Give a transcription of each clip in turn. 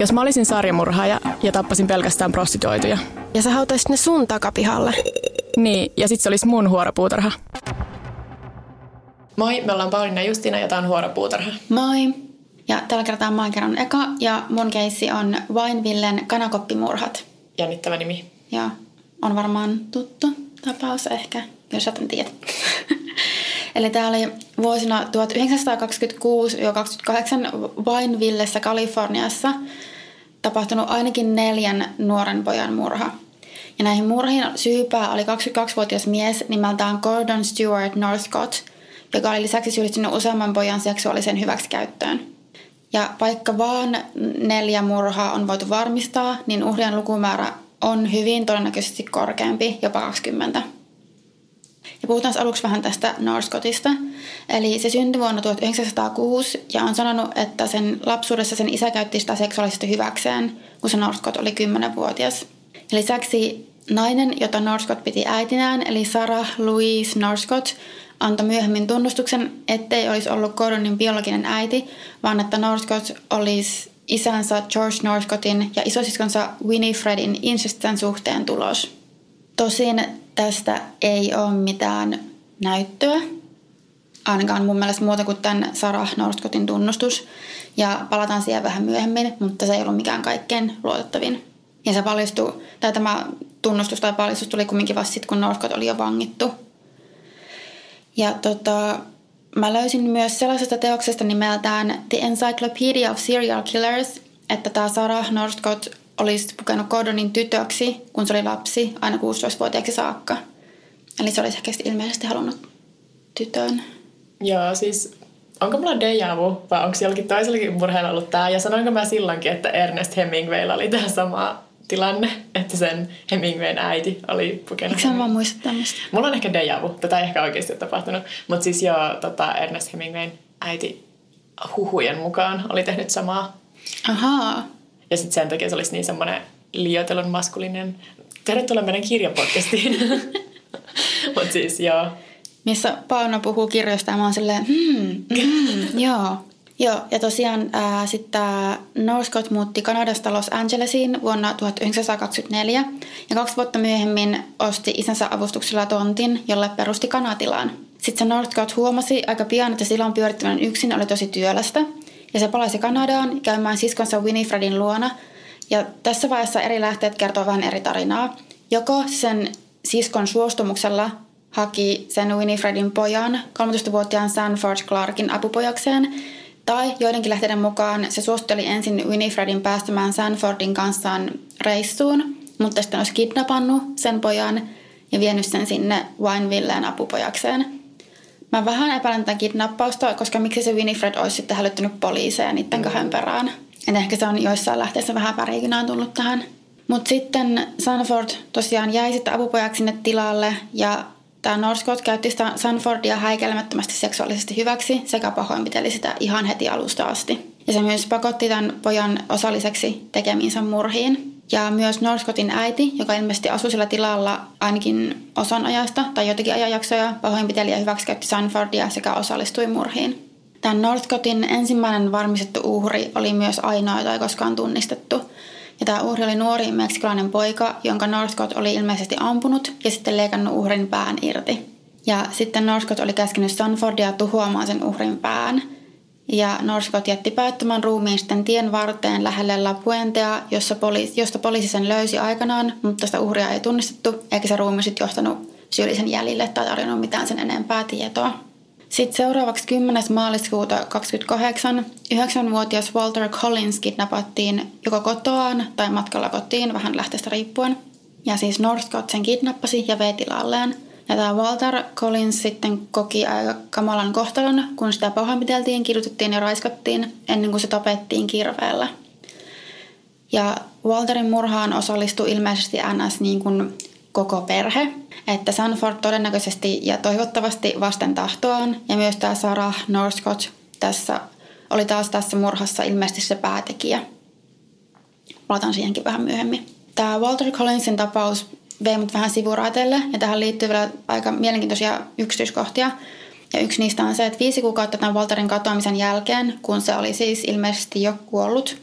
Jos mä olisin sarjamurhaaja ja tappasin pelkästään prostituoituja. Ja sä hautaisit ne sun takapihalle. Niin, ja sit se olisi mun huoropuutarha. Moi, me ollaan Pauliina Justina ja tää on Huoropuutarha. Moi. Ja tällä kertaa mä kerron eka ja mun keissi on Vainvillen kanakoppimurhat. Jännittävä nimi. Ja on varmaan tuttu tapaus ehkä, jos et tiedä. Eli tämä oli vuosina 1926-28 Vainvillessä Kaliforniassa tapahtunut ainakin neljän nuoren pojan murha. Ja näihin murhiin syypää oli 22-vuotias mies nimeltään Gordon Stewart Northcott, joka oli lisäksi syyllistynyt useamman pojan seksuaaliseen hyväksikäyttöön. Ja vaikka vaan neljä murhaa on voitu varmistaa, niin uhrien lukumäärä on hyvin todennäköisesti korkeampi, jopa 20. Ja puhutaan aluksi vähän tästä Northcottista. Eli se syntyi vuonna 1906 ja on sanonut, että sen lapsuudessa sen isä käytti sitä seksuaalisesti hyväkseen, kun se Northcott oli 10-vuotias. Ja lisäksi nainen, jota Northcott piti äitinään, eli Sarah Louise Northcott, antoi myöhemmin tunnustuksen, ettei olisi ollut Gordonin biologinen äiti, vaan että Northcott olisi isänsä George Northcottin ja isosiskonsa Winifredin incesten suhteen tulos. Tosin tästä ei ole mitään näyttöä, ainakaan mun mielestä muuta kuin tämän Sarah Northcottin tunnustus. Ja palataan siihen vähän myöhemmin, mutta se ei ollut mikään kaikkein luotettavin. Ja se paljastui, tai tämä tunnustus tai paljastus tuli kumminkin vasta sitten, kun Northcott oli jo vangittu. Ja tota, mä löysin myös sellaisesta teoksesta nimeltään The Encyclopedia of Serial Killers, että tämä Sarah Northcott olisi pukenut Gordonin tytöksi, kun se oli lapsi, aina 16-vuotiaaksi saakka. Eli se olisi ehkä ilmeisesti halunnut tytön. Joo, siis onko mulla deja vu, vai onko jollakin toisellakin murheella ollut tämä? Ja sanoinko mä silloinkin, että Ernest Hemingwaylla oli tämä sama tilanne, että sen Hemingwayn äiti oli pukenut. Eikö sä vaan muista tämmöistä? Mulla on ehkä deja vu, tätä ei ehkä oikeasti ole tapahtunut. Mutta siis joo, tota Ernest Hemingwayn äiti huhujen mukaan oli tehnyt samaa. Ahaa. Ja sitten sen takia se olisi niin semmoinen liioitelun maskulinen. Tervetuloa meidän kirjapodcastiin. Mutta siis joo. Missä Pauna puhuu kirjoista ja mä oon silleen, hmm, hmm, joo. Joo, ja tosiaan ää, sitten Northcott muutti Kanadasta Los Angelesiin vuonna 1924 ja kaksi vuotta myöhemmin osti isänsä avustuksella tontin, jolle perusti kanatilaan. Sitten se Northcott huomasi aika pian, että silloin pyörittäminen yksin oli tosi työlästä ja se palasi Kanadaan käymään siskonsa Winifredin luona. Ja tässä vaiheessa eri lähteet kertoo vähän eri tarinaa. Joko sen siskon suostumuksella haki sen Winifredin pojan, 13-vuotiaan Sanford Clarkin apupojakseen, tai joidenkin lähteiden mukaan se suosteli ensin Winifredin päästämään Sanfordin kanssaan reissuun, mutta sitten olisi kidnappannut sen pojan ja vienyt sen sinne Winevilleen apupojakseen. Mä vähän epäilen tätä kidnappausta, koska miksi se Winifred olisi sitten hälyttänyt poliiseja niiden kahden perään. Et ehkä se on joissain lähteissä vähän värikinään tullut tähän. Mutta sitten Sanford tosiaan jäi sitten apupojaksi sinne tilalle ja Tämä Northcott käytti sitä Sanfordia häikäilemättömästi seksuaalisesti hyväksi sekä pahoinpiteli sitä ihan heti alusta asti. Ja se myös pakotti tämän pojan osalliseksi tekemiinsä murhiin. Ja myös Northcottin äiti, joka ilmeisesti asui sillä tilalla ainakin osan ajasta tai jotakin ajanjaksoja, pahoinpiteli ja hyväksikäytti Sanfordia sekä osallistui murhiin. Tämän Northcottin ensimmäinen varmistettu uhri oli myös ainoa, jota ei koskaan tunnistettu – ja tämä uhri oli nuori meksikolainen poika, jonka Northcott oli ilmeisesti ampunut ja sitten leikannut uhrin pään irti. Ja sitten Northcott oli käskenyt Sanfordia tuhoamaan sen uhrin pään. Ja Northcott jätti päättömän ruumiin sitten tien varteen lähelle La Puentea, jossa poliisi, josta poliisi sen löysi aikanaan, mutta sitä uhria ei tunnistettu, eikä se ruumi sitten johtanut syyllisen jäljille tai tarjonnut mitään sen enempää tietoa. Sitten seuraavaksi 10. maaliskuuta 28 9-vuotias Walter Collins kidnappattiin joko kotoaan tai matkalla kotiin, vähän lähteestä riippuen. Ja siis Northcott sen kidnappasi ja vei tilalleen. Ja tämä Walter Collins sitten koki aika kamalan kohtalon, kun sitä pahoinpiteltiin, kidutettiin ja raiskattiin ennen kuin se tapettiin kirveellä. Ja Walterin murhaan osallistui ilmeisesti NS niin kuin koko perhe. Että Sanford todennäköisesti ja toivottavasti vasten tahtoaan ja myös tämä Sarah Northcott tässä oli taas tässä murhassa ilmeisesti se päätekijä. Palataan siihenkin vähän myöhemmin. Tämä Walter Collinsin tapaus vei mut vähän sivuraiteille ja tähän liittyy vielä aika mielenkiintoisia yksityiskohtia. Ja yksi niistä on se, että viisi kuukautta tämän Walterin katoamisen jälkeen, kun se oli siis ilmeisesti jo kuollut,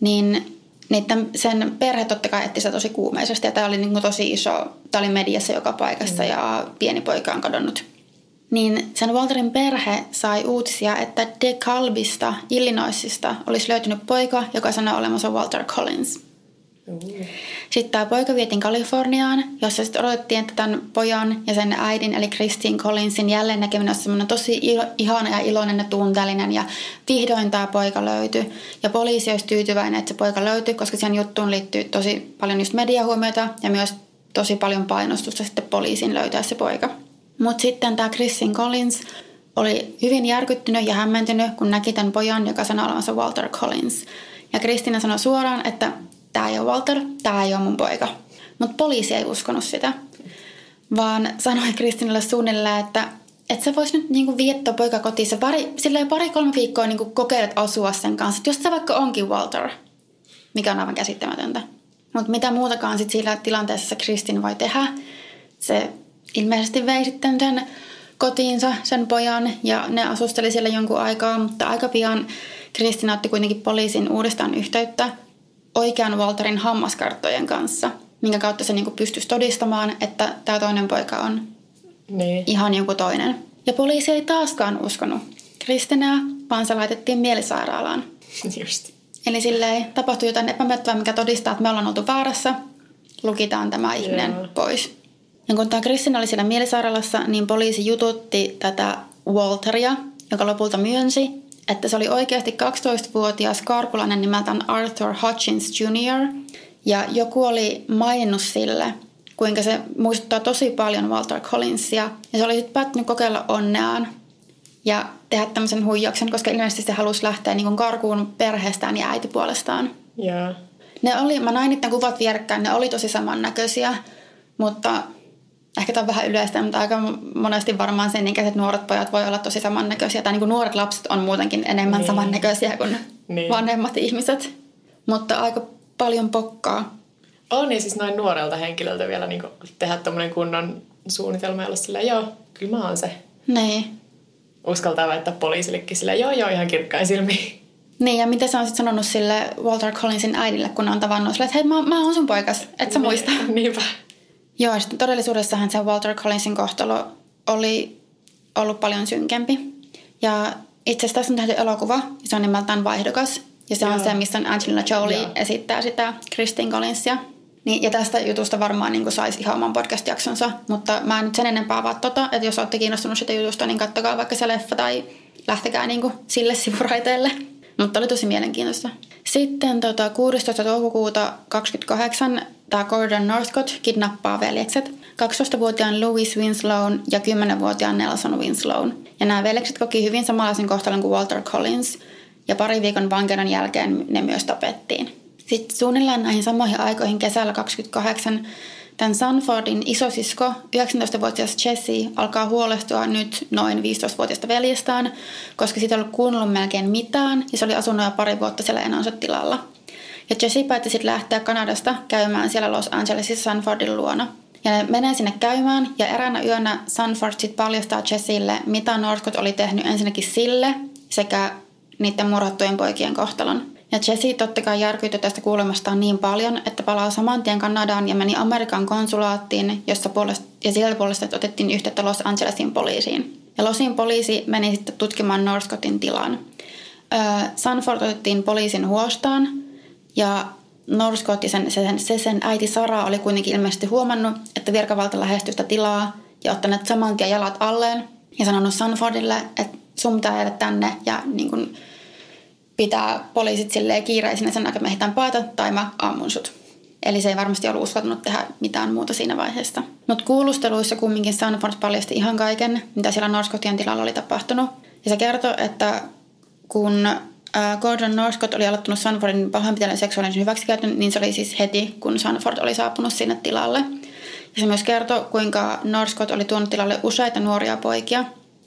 niin niiden, sen perhe totta kai etti sitä tosi kuumeisesti ja tämä oli niin kuin tosi iso, tämä oli mediassa joka paikassa mm. ja pieni poika on kadonnut. Niin sen Walterin perhe sai uutisia, että DeKalbista, Illinoisista, olisi löytynyt poika, joka sanoi olemansa Walter Collins – sitten tämä poika vietiin Kaliforniaan, jossa sitten odotettiin, että tämän pojan ja sen äidin, eli Christine Collinsin jälleen näkeminen on semmoinen tosi ihana ja iloinen ja tunteellinen. Ja vihdoin tämä poika löytyi. Ja poliisi olisi tyytyväinen, että se poika löytyi, koska siihen juttuun liittyy tosi paljon just mediahuomiota ja myös tosi paljon painostusta sitten poliisin löytää se poika. Mutta sitten tämä Christine Collins oli hyvin järkyttynyt ja hämmentynyt, kun näki tämän pojan, joka sanoi olevansa Walter Collins. Ja Kristina sanoi suoraan, että tämä ei ole Walter, tämä ei ole mun poika. Mutta poliisi ei uskonut sitä, vaan sanoi Kristinille suunnilleen, että että sä vois nyt niinku viettää poika kotiin. Sä pari, pari-kolme viikkoa niinku kokeilet asua sen kanssa. Että jos se vaikka onkin Walter, mikä on aivan käsittämätöntä. Mutta mitä muutakaan sit siinä tilanteessa Kristin voi tehdä. Se ilmeisesti vei sitten sen kotiinsa, sen pojan, ja ne asusteli siellä jonkun aikaa, mutta aika pian Kristina otti kuitenkin poliisin uudestaan yhteyttä oikean Walterin hammaskarttojen kanssa, minkä kautta se niinku pystyisi todistamaan, että tämä toinen poika on niin. ihan joku toinen. Ja poliisi ei taaskaan uskonut Kristinaa, vaan se laitettiin mielisairaalaan. Just. Eli silleen tapahtui jotain epämiellyttävää, mikä todistaa, että me ollaan oltu väärässä. Lukitaan tämä ihminen yeah. pois. Ja kun tämä Kristina oli siellä mielisairaalassa, niin poliisi jututti tätä Walteria, joka lopulta myönsi, että se oli oikeasti 12-vuotias karkulainen nimeltään Arthur Hutchins Jr. Ja joku oli maininnut sille, kuinka se muistuttaa tosi paljon Walter Collinsia. Ja se oli sitten päättänyt kokeilla onneaan ja tehdä tämmöisen huijauksen, koska ilmeisesti se halusi lähteä niin karkuun perheestään ja äitipuolestaan. Yeah. Ne oli, mä näin niiden kuvat vierekkäin, ne oli tosi samannäköisiä, mutta ehkä tämä on vähän yleistä, mutta aika monesti varmaan sen ikäiset nuoret pojat voi olla tosi samannäköisiä. Tai niin kuin nuoret lapset on muutenkin enemmän niin. samannäköisiä kuin niin. vanhemmat ihmiset. Mutta aika paljon pokkaa. On niin siis noin nuorelta henkilöltä vielä niin tehdä tämmöinen kunnon suunnitelma ja olla silleen, joo, kyllä mä oon se. Niin. Uskaltaa väittää poliisillekin silleen, joo, joo, ihan kirkkain silmiin. Niin, ja mitä sä oot sanonut sille Walter Collinsin äidille, kun on tavannut sille, että hei, mä, mä oon sun poikas, et sä niin, muista. Niinpä. Joo, sitten todellisuudessahan se Walter Collinsin kohtalo oli ollut paljon synkempi. Ja itse asiassa tässä on tehty elokuva, ja se on nimeltään Vaihdokas. Ja se Joo. on se, missä Angelina Jolie Joo. esittää sitä Kristin Collinsia. Niin, ja tästä jutusta varmaan niin saisi ihan oman podcast-jaksonsa. Mutta mä en nyt sen enempää vaan tota, että jos olette kiinnostunut sitä jutusta, niin kattokaa vaikka se leffa tai lähtekää niin sille sivuraiteelle. Mutta oli tosi mielenkiintoista. Sitten tota, 16. toukokuuta 28 tämä Gordon Northcott kidnappaa veljekset, 12-vuotiaan Louis Winslown ja 10-vuotiaan Nelson Winslown. Ja nämä veljekset koki hyvin samanlaisen kohtalon kuin Walter Collins, ja pari viikon vankeuden jälkeen ne myös tapettiin. Sitten suunnilleen näihin samoihin aikoihin kesällä 28 Tämän Sanfordin isosisko, 19-vuotias Jesse, alkaa huolestua nyt noin 15-vuotiaasta veljestään, koska siitä ei ollut kuunnellut melkein mitään ja se oli asunut jo pari vuotta siellä enänsä tilalla. Ja Jesse päätti sitten lähteä Kanadasta käymään siellä Los Angelesissa Sanfordin luona. Ja ne menee sinne käymään ja eräänä yönä Sanford sitten paljastaa Jessille, mitä Northcott oli tehnyt ensinnäkin sille sekä niiden murhattujen poikien kohtalon. Ja Jesse totta kai järkytyi tästä kuulemastaan niin paljon, että palaa saman tien Kanadaan ja meni Amerikan konsulaattiin, jossa puolesta, ja siellä puolesta otettiin yhteyttä Los Angelesin poliisiin. Ja Losin poliisi meni sitten tutkimaan Northcottin tilan. Öö, Sanford otettiin poliisin huostaan ja Northcott ja sen, sen, se sen äiti Sara oli kuitenkin ilmeisesti huomannut, että virkavalta lähestyi sitä tilaa ja ottanut saman tien jalat alleen ja sanonut Sanfordille, että sun pitää jäädä tänne ja niin kuin, pitää poliisit silleen kiireisinä sen aikaa, että paeta tai mä ammun sut. Eli se ei varmasti ollut uskaltanut tehdä mitään muuta siinä vaiheessa. Mutta kuulusteluissa kumminkin Sanford paljasti ihan kaiken, mitä siellä Norskotien tilalla oli tapahtunut. Ja se kertoi, että kun Gordon Northcott oli aloittanut Sanfordin pahoinpitelyn seksuaalisen hyväksikäytön, niin se oli siis heti, kun Sanford oli saapunut sinne tilalle. Ja se myös kertoi, kuinka Northcott oli tuonut tilalle useita nuoria poikia,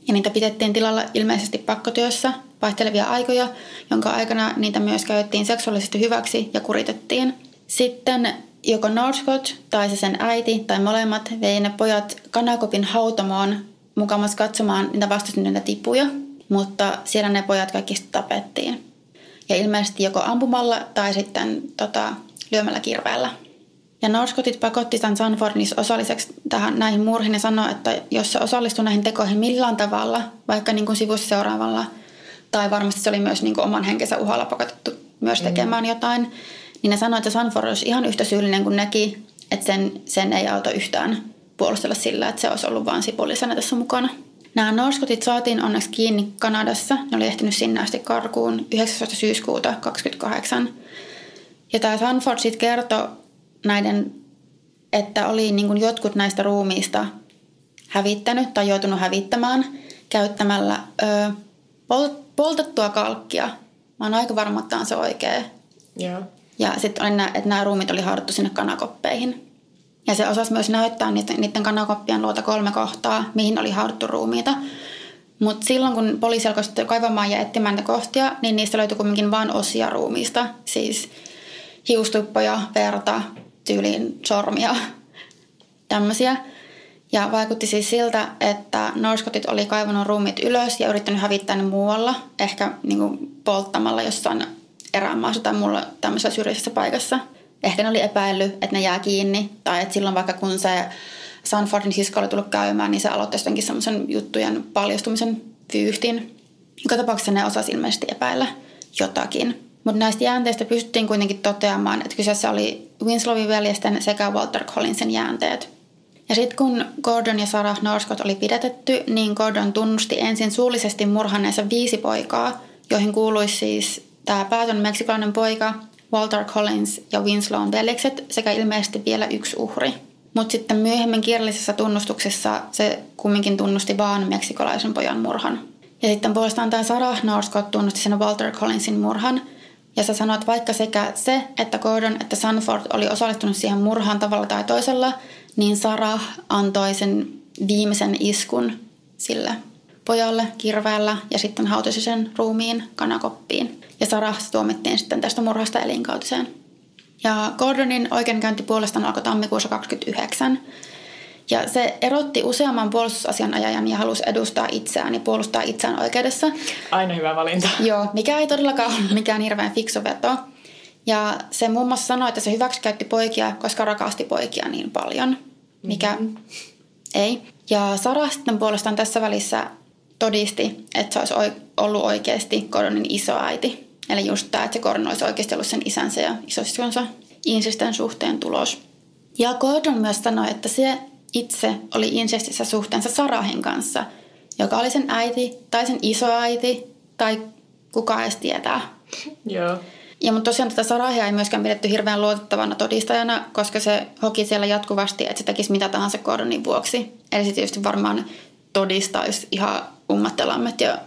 ja niitä pidettiin tilalla ilmeisesti pakkotyössä vaihtelevia aikoja, jonka aikana niitä myös käytettiin seksuaalisesti hyväksi ja kuritettiin. Sitten joko Northcott tai se sen äiti tai molemmat vei ne pojat Kanakopin hautamoon mukamassa katsomaan niitä vastasyntyneitä tipuja, mutta siellä ne pojat kaikki tapettiin. Ja ilmeisesti joko ampumalla tai sitten tota, lyömällä kirveellä. Ja Norskotit pakotti tämän Sanfordin osalliseksi tähän, näihin murhiin ja sanoi, että jos se osallistui näihin tekoihin millään tavalla, vaikka niin kuin sivussa seuraavalla, tai varmasti se oli myös niin kuin oman henkensä uhalla pakotettu myös tekemään mm. jotain, niin ne sanoi, että Sanford olisi ihan yhtä syyllinen kuin nekin, että sen, sen ei auta yhtään puolustella sillä, että se olisi ollut vain sipullisena tässä mukana. Nämä Norskotit saatiin onneksi kiinni Kanadassa. Ne oli ehtinyt sinne asti karkuun 19. syyskuuta 28. Ja tämä Sanford sitten kertoi näiden, että oli niin kuin jotkut näistä ruumiista hävittänyt tai joutunut hävittämään käyttämällä ö, poltettua kalkkia. Mä oon aika varma, että on se oikea. Joo. Ja sitten oli nää, että nämä ruumit oli haudattu sinne kanakoppeihin. Ja se osasi myös näyttää niiden, niiden kanakoppien luota kolme kohtaa, mihin oli haudattu ruumiita. Mutta silloin, kun poliisi alkoi kaivamaan ja etsimään niitä kohtia, niin niistä löytyi kuitenkin vain osia ruumiista. Siis hiustuppoja, verta, tyyliin sormia, tämmöisiä. Ja vaikutti siis siltä, että Norskotit oli kaivannut ruumit ylös ja yrittänyt hävittää ne muualla, ehkä niin kuin polttamalla jossain erämaassa tai muulla tämmöisessä syrjäisessä paikassa. Ehkä ne oli epäillyt, että ne jää kiinni tai että silloin vaikka kun se Sanfordin sisko oli tullut käymään, niin se aloitti jotenkin semmoisen juttujen paljastumisen vyyhtin. Joka tapauksessa ne osasi ilmeisesti epäillä jotakin. Mutta näistä jäänteistä pystyttiin kuitenkin toteamaan, että kyseessä oli Winslowin veljesten sekä Walter Collinsin jäänteet. Ja sitten kun Gordon ja Sarah Norskot oli pidätetty, niin Gordon tunnusti ensin suullisesti murhanneensa viisi poikaa, joihin kuuluisi siis tämä päätön meksikolainen poika, Walter Collins ja Winslown veljekset sekä ilmeisesti vielä yksi uhri. Mutta sitten myöhemmin kirjallisessa tunnustuksessa se kumminkin tunnusti vaan meksikolaisen pojan murhan. Ja sitten puolestaan tämä Sarah Norskot tunnusti sen Walter Collinsin murhan – ja sä sanoit vaikka sekä se, että Gordon että Sanford oli osallistunut siihen murhaan tavalla tai toisella, niin Sarah antoi sen viimeisen iskun sille pojalle kirveellä ja sitten hautasi sen ruumiin kanakoppiin. Ja Sarah tuomittiin sitten tästä murhasta elinkautiseen. Ja Gordonin oikeudenkäynti puolestaan alkoi tammikuussa 29. Ja se erotti useamman puolustusasianajajan ja halusi edustaa itseään ja puolustaa itseään oikeudessa. Aina hyvä valinta. Joo, mikä ei todellakaan ole mikään hirveän fiksu veto. Ja se muun muassa sanoi, että se hyväksikäytti poikia, koska rakasti poikia niin paljon, mikä mm-hmm. ei. Ja Sara sitten puolestaan tässä välissä todisti, että se olisi ollut oikeasti Gordonin isoäiti. Eli just tämä, että se Gordon olisi oikeasti ollut sen isänsä ja isosiskonsa insisten suhteen tulos. Ja Gordon myös sanoi, että se itse oli insestissä suhteensa Sarahin kanssa, joka oli sen äiti tai sen isoäiti tai kuka edes tietää. Joo. Ja mutta tosiaan tätä Sarahia ei myöskään pidetty hirveän luotettavana todistajana, koska se hoki siellä jatkuvasti, että se tekisi mitä tahansa Gordonin vuoksi. Eli se tietysti varmaan todistaisi ihan ummattelammet ja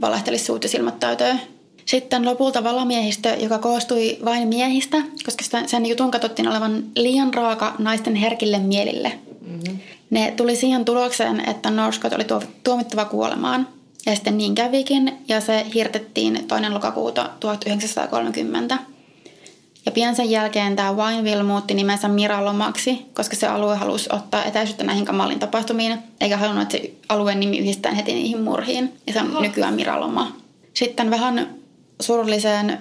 valehtelisi suut ja silmät täyteen. Sitten lopulta valamiehistö, joka koostui vain miehistä, koska sen jutun katsottiin olevan liian raaka naisten herkille mielille. Mm-hmm. Ne tuli siihen tulokseen, että Norskot oli tuomittava kuolemaan. Ja sitten niin kävikin, ja se hirtettiin toinen lokakuuta 1930. Ja pian sen jälkeen tämä Wineville muutti nimensä Miralomaksi, koska se alue halusi ottaa etäisyyttä näihin kamaliin tapahtumiin, eikä halunnut, että se alueen nimi yhdistetään heti niihin murhiin. Ja se on Oho. nykyään Miraloma. Sitten vähän surulliseen,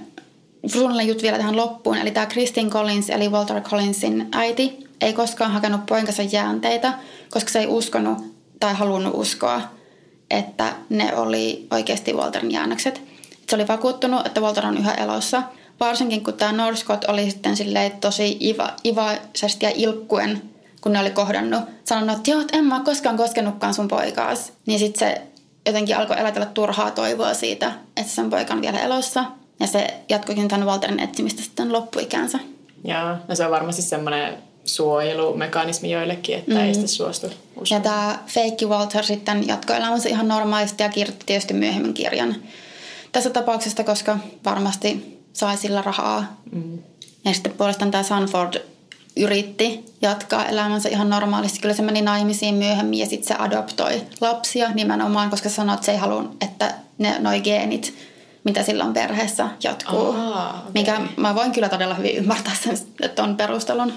surullinen juttu vielä tähän loppuun, eli tämä Kristin Collins, eli Walter Collinsin äiti, ei koskaan hakenut poikansa jäänteitä, koska se ei uskonut tai halunnut uskoa, että ne oli oikeasti Walterin jäännökset. Se oli vakuuttunut, että Walter on yhä elossa, varsinkin kun tämä Norskot oli sitten tosi iva, ivaisesti ja ilkkuen, kun ne oli kohdannut, sanonut, että joo, en mä koskaan koskenutkaan sun poikaas. Niin sitten se jotenkin alkoi elätellä turhaa toivoa siitä, että sen poika on vielä elossa. Ja se jatkoikin tämän Walterin etsimistä sitten loppuikänsä. Joo, no se on varmasti semmoinen suojelumekanismi joillekin, että mm. ei sitä suostu uskomaan. Ja tämä feikki Walter sitten jatkoi elämänsä ihan normaalisti ja kirjoitti tietysti myöhemmin kirjan tässä tapauksesta, koska varmasti sai sillä rahaa. Mm. Ja sitten puolestaan tämä Sanford yritti jatkaa elämänsä ihan normaalisti. Kyllä se meni naimisiin myöhemmin ja sitten se adoptoi lapsia nimenomaan, koska sanoi, että se ei halua, että ne noi geenit, mitä sillä on perheessä, jatkuu. Aha, okay. Mikä mä voin kyllä todella hyvin ymmärtää sen, että on perustelun.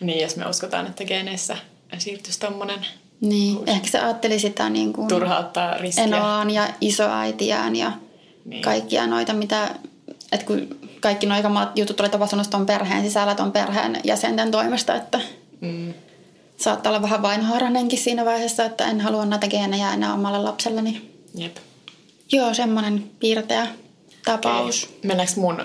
Niin, jos me uskotaan, että geeneissä siirtyisi tommonen niin, uusi. ehkä se ajatteli sitä niin kuin Turha ottaa riskiä. Enoaan ja isoäitiään ja niin. kaikkia noita, mitä että kun kaikki nuo jutut oli tapahtunut tuon perheen sisällä tuon perheen jäsenten toimesta, että mm. saattaa olla vähän vainoharhanenkin siinä vaiheessa, että en halua näitä geenejä enää omalle lapselleni. Jep. Joo, semmoinen piirteä tapaus. Okay. Mennäänkö mun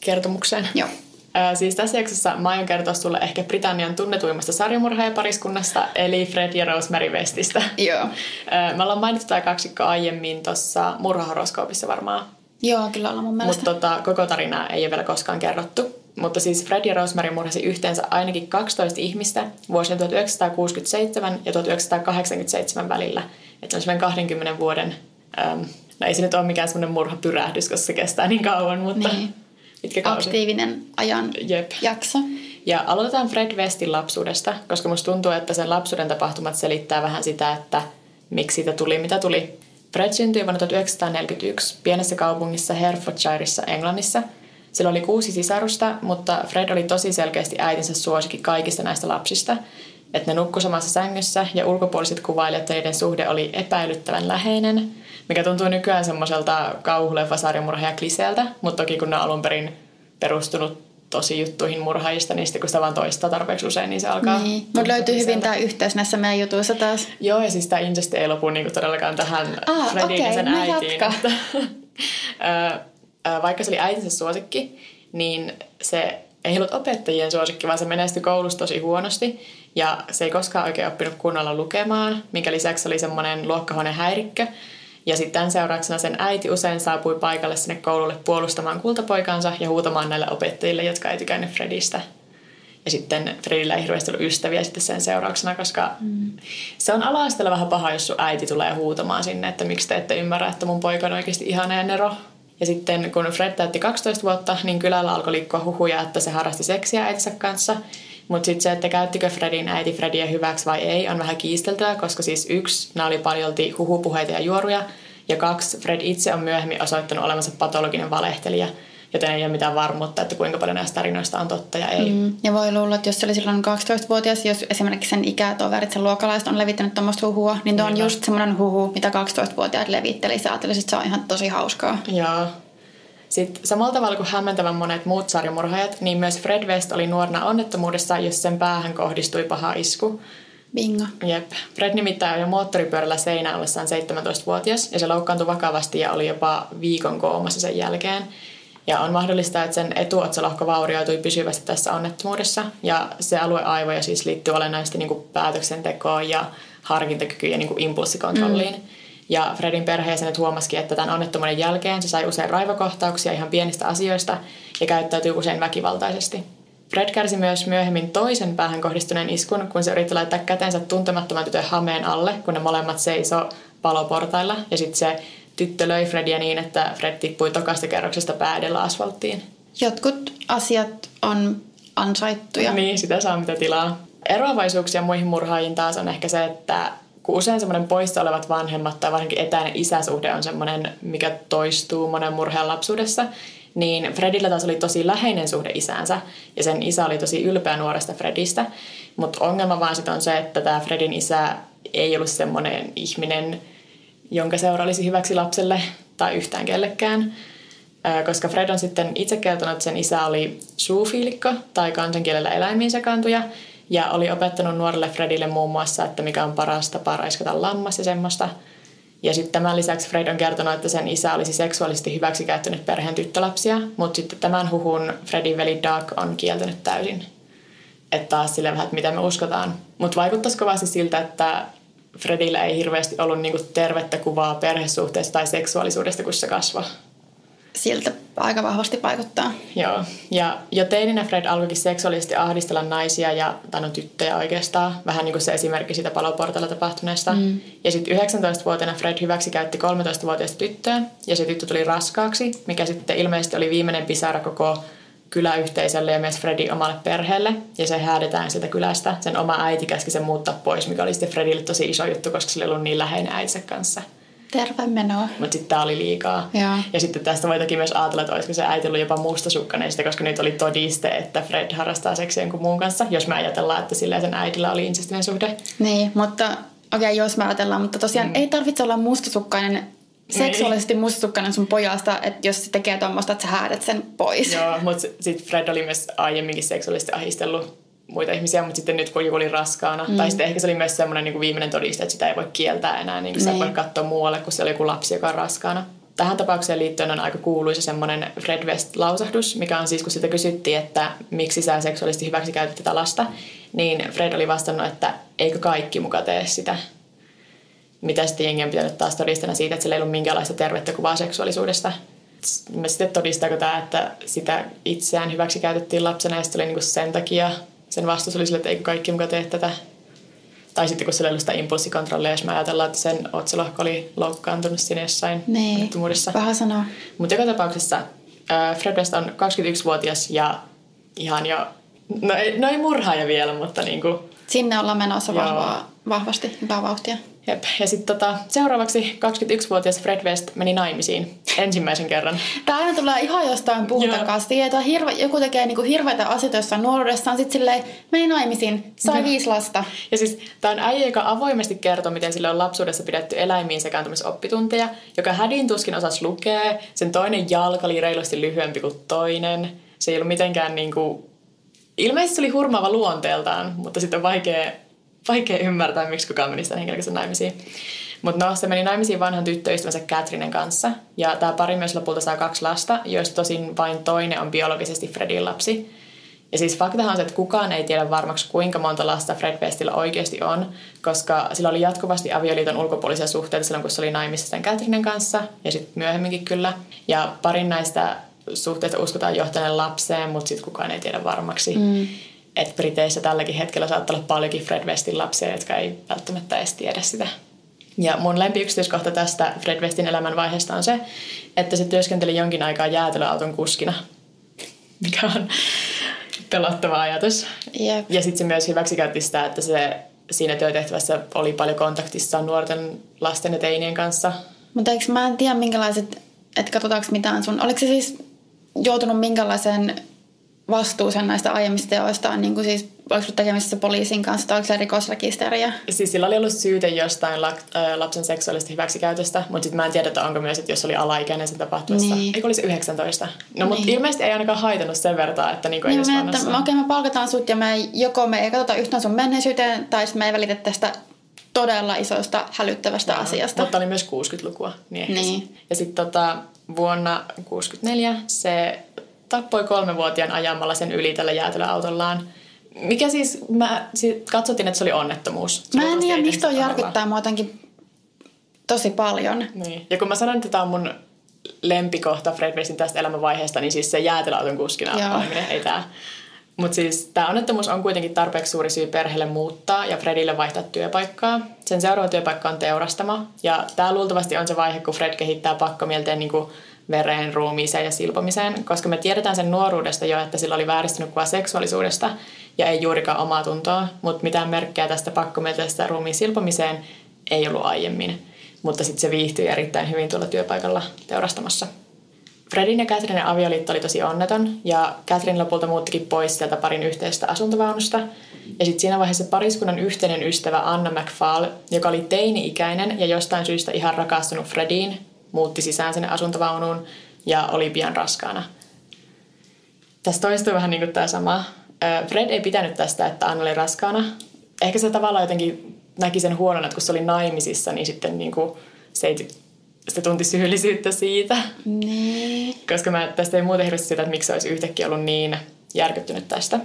kertomukseen? Joo. Ö, siis tässä jaksossa mä aion kertoa sulle ehkä Britannian tunnetuimmasta sarjamurhaajapariskunnasta, eli Fred ja Rosemary Westistä. Joo. Ö, me ollaan mainittu tämä kaksikko aiemmin tuossa murhahoroskoopissa varmaan. Joo, kyllä ollaan mun mielestä. Mutta tota, koko tarinaa ei ole vielä koskaan kerrottu. Mutta siis Fred ja Rosemary murhasi yhteensä ainakin 12 ihmistä vuosien 1967 ja 1987 välillä. Että se on 20 vuoden, ähm, no ei se nyt ole mikään semmoinen murhapyrähdys, koska se kestää niin kauan, mutta niin. Mitkä kausi? Aktiivinen ajan Jep. jakso. Ja aloitetaan Fred Westin lapsuudesta, koska musta tuntuu, että sen lapsuuden tapahtumat selittää vähän sitä, että miksi siitä tuli mitä tuli. Fred syntyi vuonna 1941 pienessä kaupungissa Herefordshiressa Englannissa. Sillä oli kuusi sisarusta, mutta Fred oli tosi selkeästi äitinsä suosikki kaikista näistä lapsista. Että ne nukkui samassa sängyssä ja ulkopuoliset kuvailijat, että niiden suhde oli epäilyttävän läheinen, mikä tuntuu nykyään semmoiselta kauhuleffa sarjamurha kliseeltä, mutta toki kun ne on alun perin perustunut tosi juttuihin murhaajista, niin sitten kun sitä vaan toistaa tarpeeksi usein, niin se alkaa... Niin, mutta löytyy hyvin tämä yhteys näissä meidän jutuissa taas. Joo, ja siis tämä Ingest ei lopu niin todellakaan tähän ah, Fredin okay, ja sen äitiin. Että, vaikka se oli äitinsä suosikki, niin se ei ollut opettajien suosikki, vaan se menestyi koulussa tosi huonosti. Ja se ei koskaan oikein oppinut kunnolla lukemaan, minkä lisäksi oli semmoinen luokkahuoneen häirikkö, ja sitten tämän seurauksena sen äiti usein saapui paikalle sinne koululle puolustamaan kultapoikansa ja huutamaan näille opettajille, jotka ei tykännyt Fredistä. Ja sitten Fredillä ei hirveästi ollut ystäviä sitten sen seurauksena, koska mm. se on ala vähän paha, jos sun äiti tulee huutamaan sinne, että miksi te ette ymmärrä, että mun poika on oikeasti ihana ja nero. Ja sitten kun Fred täytti 12 vuotta, niin kylällä alkoi liikkua huhuja, että se harrasti seksiä äitinsä kanssa. Mutta sitten se, että käyttikö Fredin äiti Fredia hyväksi vai ei, on vähän kiisteltyä, koska siis yksi, nämä oli paljolti huhupuheita ja juoruja, ja kaksi, Fred itse on myöhemmin osoittanut olevansa patologinen valehtelija, joten ei ole mitään varmuutta, että kuinka paljon näistä tarinoista on totta ja ei. Mm. Ja voi luulla, että jos se oli silloin 12-vuotias, jos esimerkiksi sen ikätoverit, sen luokalaiset on levittänyt tuommoista huhua, niin tuo on just semmoinen huhu, mitä 12-vuotiaat levitteli. Sä että se on ihan tosi hauskaa. Joo. Sitten samalla tavalla kuin hämmentävän monet muut sarjamurhaajat, niin myös Fred West oli nuorena onnettomuudessa, jos sen päähän kohdistui paha isku. Bingo. Jep. Fred nimittäin jo moottoripyörällä seinä ollessaan 17-vuotias ja se loukkaantui vakavasti ja oli jopa viikon koomassa sen jälkeen. Ja on mahdollista, että sen etuotsalohko vaurioitui pysyvästi tässä onnettomuudessa ja se alue siis liittyy olennaisesti niin päätöksentekoon ja harkintakykyyn ja niin impulssikontrolliin. Mm. Ja Fredin perheenjäsenet huomasikin, että tämän onnettomuuden jälkeen se sai usein raivokohtauksia ihan pienistä asioista ja käyttäytyy usein väkivaltaisesti. Fred kärsi myös myöhemmin toisen päähän kohdistuneen iskun, kun se yritti laittaa kätensä tuntemattoman tytön hameen alle, kun ne molemmat seiso paloportailla. Ja sitten se tyttö löi Fredia niin, että Fred tippui tokasta kerroksesta päädellä asfalttiin. Jotkut asiat on ansaittuja. Niin, sitä saa mitä tilaa. Eroavaisuuksia muihin murhaajiin taas on ehkä se, että kun usein semmoinen poissa olevat vanhemmat tai varsinkin etäinen isäsuhde on semmoinen, mikä toistuu monen murheen lapsuudessa, niin Fredillä taas oli tosi läheinen suhde isäänsä ja sen isä oli tosi ylpeä nuoresta Fredistä. Mutta ongelma vaan sit on se, että tämä Fredin isä ei ollut semmoinen ihminen, jonka seura olisi hyväksi lapselle tai yhtään kellekään. Koska Fred on sitten itse kertonut, että sen isä oli suufiilikko tai kansankielellä eläimiin sekaantuja ja oli opettanut nuorelle Fredille muun muassa, että mikä on paras tapa raiskata lammas ja semmoista – ja sitten tämän lisäksi Fred on kertonut, että sen isä olisi seksuaalisesti hyväksikäyttänyt perheen tyttölapsia, mutta sitten tämän huhun Fredin veli Doug on kieltänyt täysin. Että taas sille vähän, että mitä me uskotaan. Mutta vaikuttaisi kovasti siltä, että Fredillä ei hirveästi ollut niinku tervettä kuvaa perhesuhteesta tai seksuaalisuudesta, kun se kasvaa siltä aika vahvasti vaikuttaa. Joo, ja jo teininä Fred alkoikin seksuaalisesti ahdistella naisia ja, tai no tyttöjä oikeastaan, vähän niin kuin se esimerkki siitä paloportalla tapahtuneesta. Mm. Ja sitten 19-vuotiaana Fred hyväksikäytti 13-vuotiaista tyttöä, ja se tyttö tuli raskaaksi, mikä sitten ilmeisesti oli viimeinen pisara koko kyläyhteisölle ja myös Fredin omalle perheelle. Ja se häädetään sieltä kylästä. Sen oma äiti käski sen muuttaa pois, mikä oli sitten Fredille tosi iso juttu, koska se oli ollut niin läheinen äitinsä kanssa. Terve menoa. Mutta sitten tämä oli liikaa. Ja. ja sitten tästä voi toki myös ajatella, että olisiko se äiti ollut jopa mustasukkainen sitä, koska nyt oli todiste, että Fred harrastaa seksiä jonkun muun kanssa, jos me ajatellaan, että sillä sen äidillä oli insestinen suhde. Niin, mutta okei, okay, jos me ajatellaan, mutta tosiaan mm. ei tarvitse olla mustasukkainen seksuaalisesti mustukkainen sun pojasta, että jos se tekee tuommoista, että sä häädät sen pois. Joo, mutta sitten Fred oli myös aiemminkin seksuaalisesti ahistellut muita ihmisiä, mutta sitten nyt kun joku oli raskaana, mm. tai sitten ehkä se oli myös semmoinen niin viimeinen todiste, että sitä ei voi kieltää enää, niin kuin niin. sä voi katsoa muualle, kun se oli joku lapsi, joka on raskaana. Tähän tapaukseen liittyen on aika kuuluisa semmoinen Fred West-lausahdus, mikä on siis, kun sitä kysyttiin, että miksi sä seksuaalisesti hyväksi käytät tätä lasta, niin Fred oli vastannut, että eikö kaikki muka tee sitä. Mitä sitten jengi on pitänyt taas todistena siitä, että sillä ei ollut minkäänlaista tervettä kuvaa seksuaalisuudesta. Mä sitten todistaako tämä, että sitä itseään hyväksi käytettiin lapsena ja sitten oli niinku sen takia sen vastaus oli sille, että eikö kaikki muka tee tätä. Tai sitten kun sillä ei ollut sitä impulssikontrollia, jos me ajatellaan, että sen otsalohko oli loukkaantunut siinä jossain niin, Vähän sanoa. Mutta joka tapauksessa äh, Fred West on 21-vuotias ja ihan jo, no ei, no ei murhaaja vielä, mutta niin kuin, Sinne ollaan menossa vahvaa, vahvasti, hyvää vauhtia. Jep. Ja sitten tota, seuraavaksi 21-vuotias Fred West meni naimisiin ensimmäisen kerran. Tämä aina tulee ihan jostain puhtakaan tietoa. Hirve, joku tekee niinku hirveitä asioita jossain nuoruudessaan, sitten silleen meni naimisiin, sai ja. viisi lasta. Ja siis tämä on äijä, joka avoimesti kertoo, miten sille on lapsuudessa pidetty eläimiin oppitunteja, joka hädin tuskin osasi lukea. Sen toinen jalka oli reilusti lyhyempi kuin toinen. Se ei ollut mitenkään niinku... Ilmeisesti se oli hurmaava luonteeltaan, mutta sitten on vaikea vaikea ymmärtää, miksi kukaan meni sitä henkilön kanssa naimisiin. Mutta no, se meni naimisiin vanhan tyttöystävänsä Catherinein kanssa. Ja tämä pari myös lopulta saa kaksi lasta, joista tosin vain toinen on biologisesti Fredin lapsi. Ja siis faktahan on se, että kukaan ei tiedä varmaksi kuinka monta lasta Fred Westillä oikeasti on, koska sillä oli jatkuvasti avioliiton ulkopuolisia suhteita silloin, kun se oli naimissa sen Catherinen kanssa, ja sitten myöhemminkin kyllä. Ja parin näistä suhteista uskotaan johtaneen lapseen, mutta sitten kukaan ei tiedä varmaksi. Mm että Briteissä tälläkin hetkellä saattaa olla paljonkin Fred Westin lapsia, jotka ei välttämättä edes tiedä sitä. Ja mun yksityiskohta tästä Fred Westin elämänvaiheesta on se, että se työskenteli jonkin aikaa jäätelöauton kuskina, mikä on pelottava ajatus. Yep. Ja sitten se myös hyväksikäytti sitä, että se siinä työtehtävässä oli paljon kontaktissa nuorten lasten ja teinien kanssa. Mutta eikö mä en tiedä minkälaiset, että katsotaanko mitään sun, oliko se siis joutunut minkälaisen vastuuseen näistä aiemmista teoistaan, niin kuin siis oliko tekemisissä poliisin kanssa tai oliko se rikosrekisteriä? Siis sillä oli ollut syyte jostain lapsen seksuaalista hyväksikäytöstä, mutta sitten mä en tiedä, että onko myös, että jos oli alaikäinen sen tapahtuessa. Niin. Eikö olisi 19? No mutta niin. ilmeisesti ei ainakaan haitannut sen verran, että niinku niin ei me, että, okei, me palkataan sut ja me joko me ei katsota yhtään sun menneisyyteen tai sitten me ei välitä tästä todella isosta hälyttävästä no, asiasta. Mutta oli myös 60-lukua. Niin. niin. Ja sitten tota, vuonna 64 se tappoi kolmevuotiaan ajamalla sen yli tällä jäätelöautollaan. Mikä siis, mä siis katsottiin, että se oli onnettomuus. Se mä en tiedä, miksi toi järkyttää mua jotenkin tosi paljon. Niin. Ja kun mä sanon, että tämä on mun lempikohta Fred Westin tästä elämänvaiheesta, niin siis se jäätelöauton kuskina oleminen, ei tämä. Mutta siis tämä onnettomuus on kuitenkin tarpeeksi suuri syy perheelle muuttaa ja Fredille vaihtaa työpaikkaa. Sen seuraava työpaikka on teurastama. Ja tämä luultavasti on se vaihe, kun Fred kehittää pakkomielteen niin kuin vereen, ruumiiseen ja silpomiseen, koska me tiedetään sen nuoruudesta jo, että sillä oli vääristynyt kuva seksuaalisuudesta ja ei juurikaan omaa tuntoa, mutta mitään merkkejä tästä pakkomielteestä ruumiin silpomiseen ei ollut aiemmin. Mutta sitten se viihtyi erittäin hyvin tuolla työpaikalla teurastamassa. Fredin ja Catherinein avioliitto oli tosi onneton ja Catherine lopulta muuttikin pois sieltä parin yhteistä asuntovaunusta. Ja sitten siinä vaiheessa pariskunnan yhteinen ystävä Anna McFall, joka oli teini-ikäinen ja jostain syystä ihan rakastunut Frediin, muutti sisään sinne asuntovaunuun ja oli pian raskaana. Tässä toistuu vähän niin kuin tämä sama. Fred ei pitänyt tästä, että Anna oli raskaana. Ehkä se tavallaan jotenkin näki sen huonona, että kun se oli naimisissa, niin sitten niin kuin se ei se tunti syyllisyyttä siitä. Nee. Koska mä tästä ei muuten hirveästi sitä, että miksi se olisi yhtäkkiä ollut niin järkyttynyt tästä.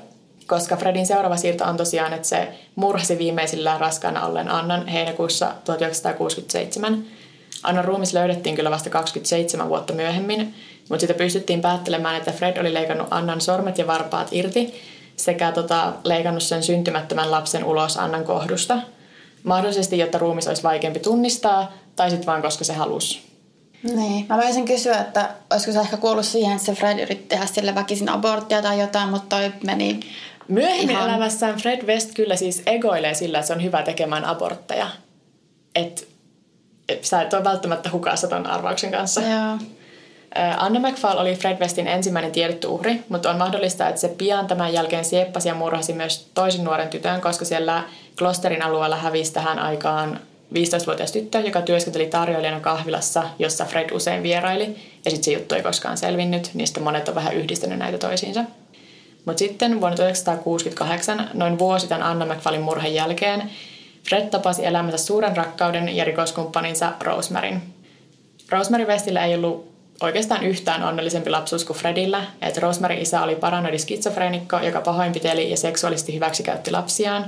Koska Fredin seuraava siirto on tosiaan, että se murhasi viimeisillään raskaana ollen Annan heinäkuussa 1967. Annan ruumis löydettiin kyllä vasta 27 vuotta myöhemmin, mutta sitä pystyttiin päättelemään, että Fred oli leikannut Annan sormet ja varpaat irti sekä tota, leikannut sen syntymättömän lapsen ulos Annan kohdusta. Mahdollisesti, jotta ruumis olisi vaikeampi tunnistaa, tai sitten vain koska se halusi. Niin. Mä voisin kysyä, että olisiko se ehkä kuullut siihen, että se Fred yritti tehdä sille väkisin aborttia tai jotain, mutta toi meni Myöhemmin ihan... elämässään Fred West kyllä siis egoilee sillä, että se on hyvä tekemään abortteja. Että sä et ole välttämättä hukassa ton arvauksen kanssa. Joo. Anna McFall oli Fred Westin ensimmäinen tiedetty uhri, mutta on mahdollista, että se pian tämän jälkeen sieppasi ja murhasi myös toisen nuoren tytön, koska siellä Gloucesterin alueella hävisi tähän aikaan 15-vuotias tyttö, joka työskenteli tarjoilijana kahvilassa, jossa Fred usein vieraili, ja sitten se juttu ei koskaan selvinnyt, niin sitten monet on vähän yhdistänyt näitä toisiinsa. Mutta sitten vuonna 1968, noin vuosi tämän Anna McFallin murhan jälkeen, Fred tapasi elämänsä suuren rakkauden ja rikoskumppaninsa Rosemaryn. Rosemary Westillä ei ollut oikeastaan yhtään onnellisempi lapsuus kuin Fredillä, että Rosemary isä oli paranoidi skitsofreenikko, joka pahoinpiteli ja seksuaalisesti hyväksikäytti lapsiaan.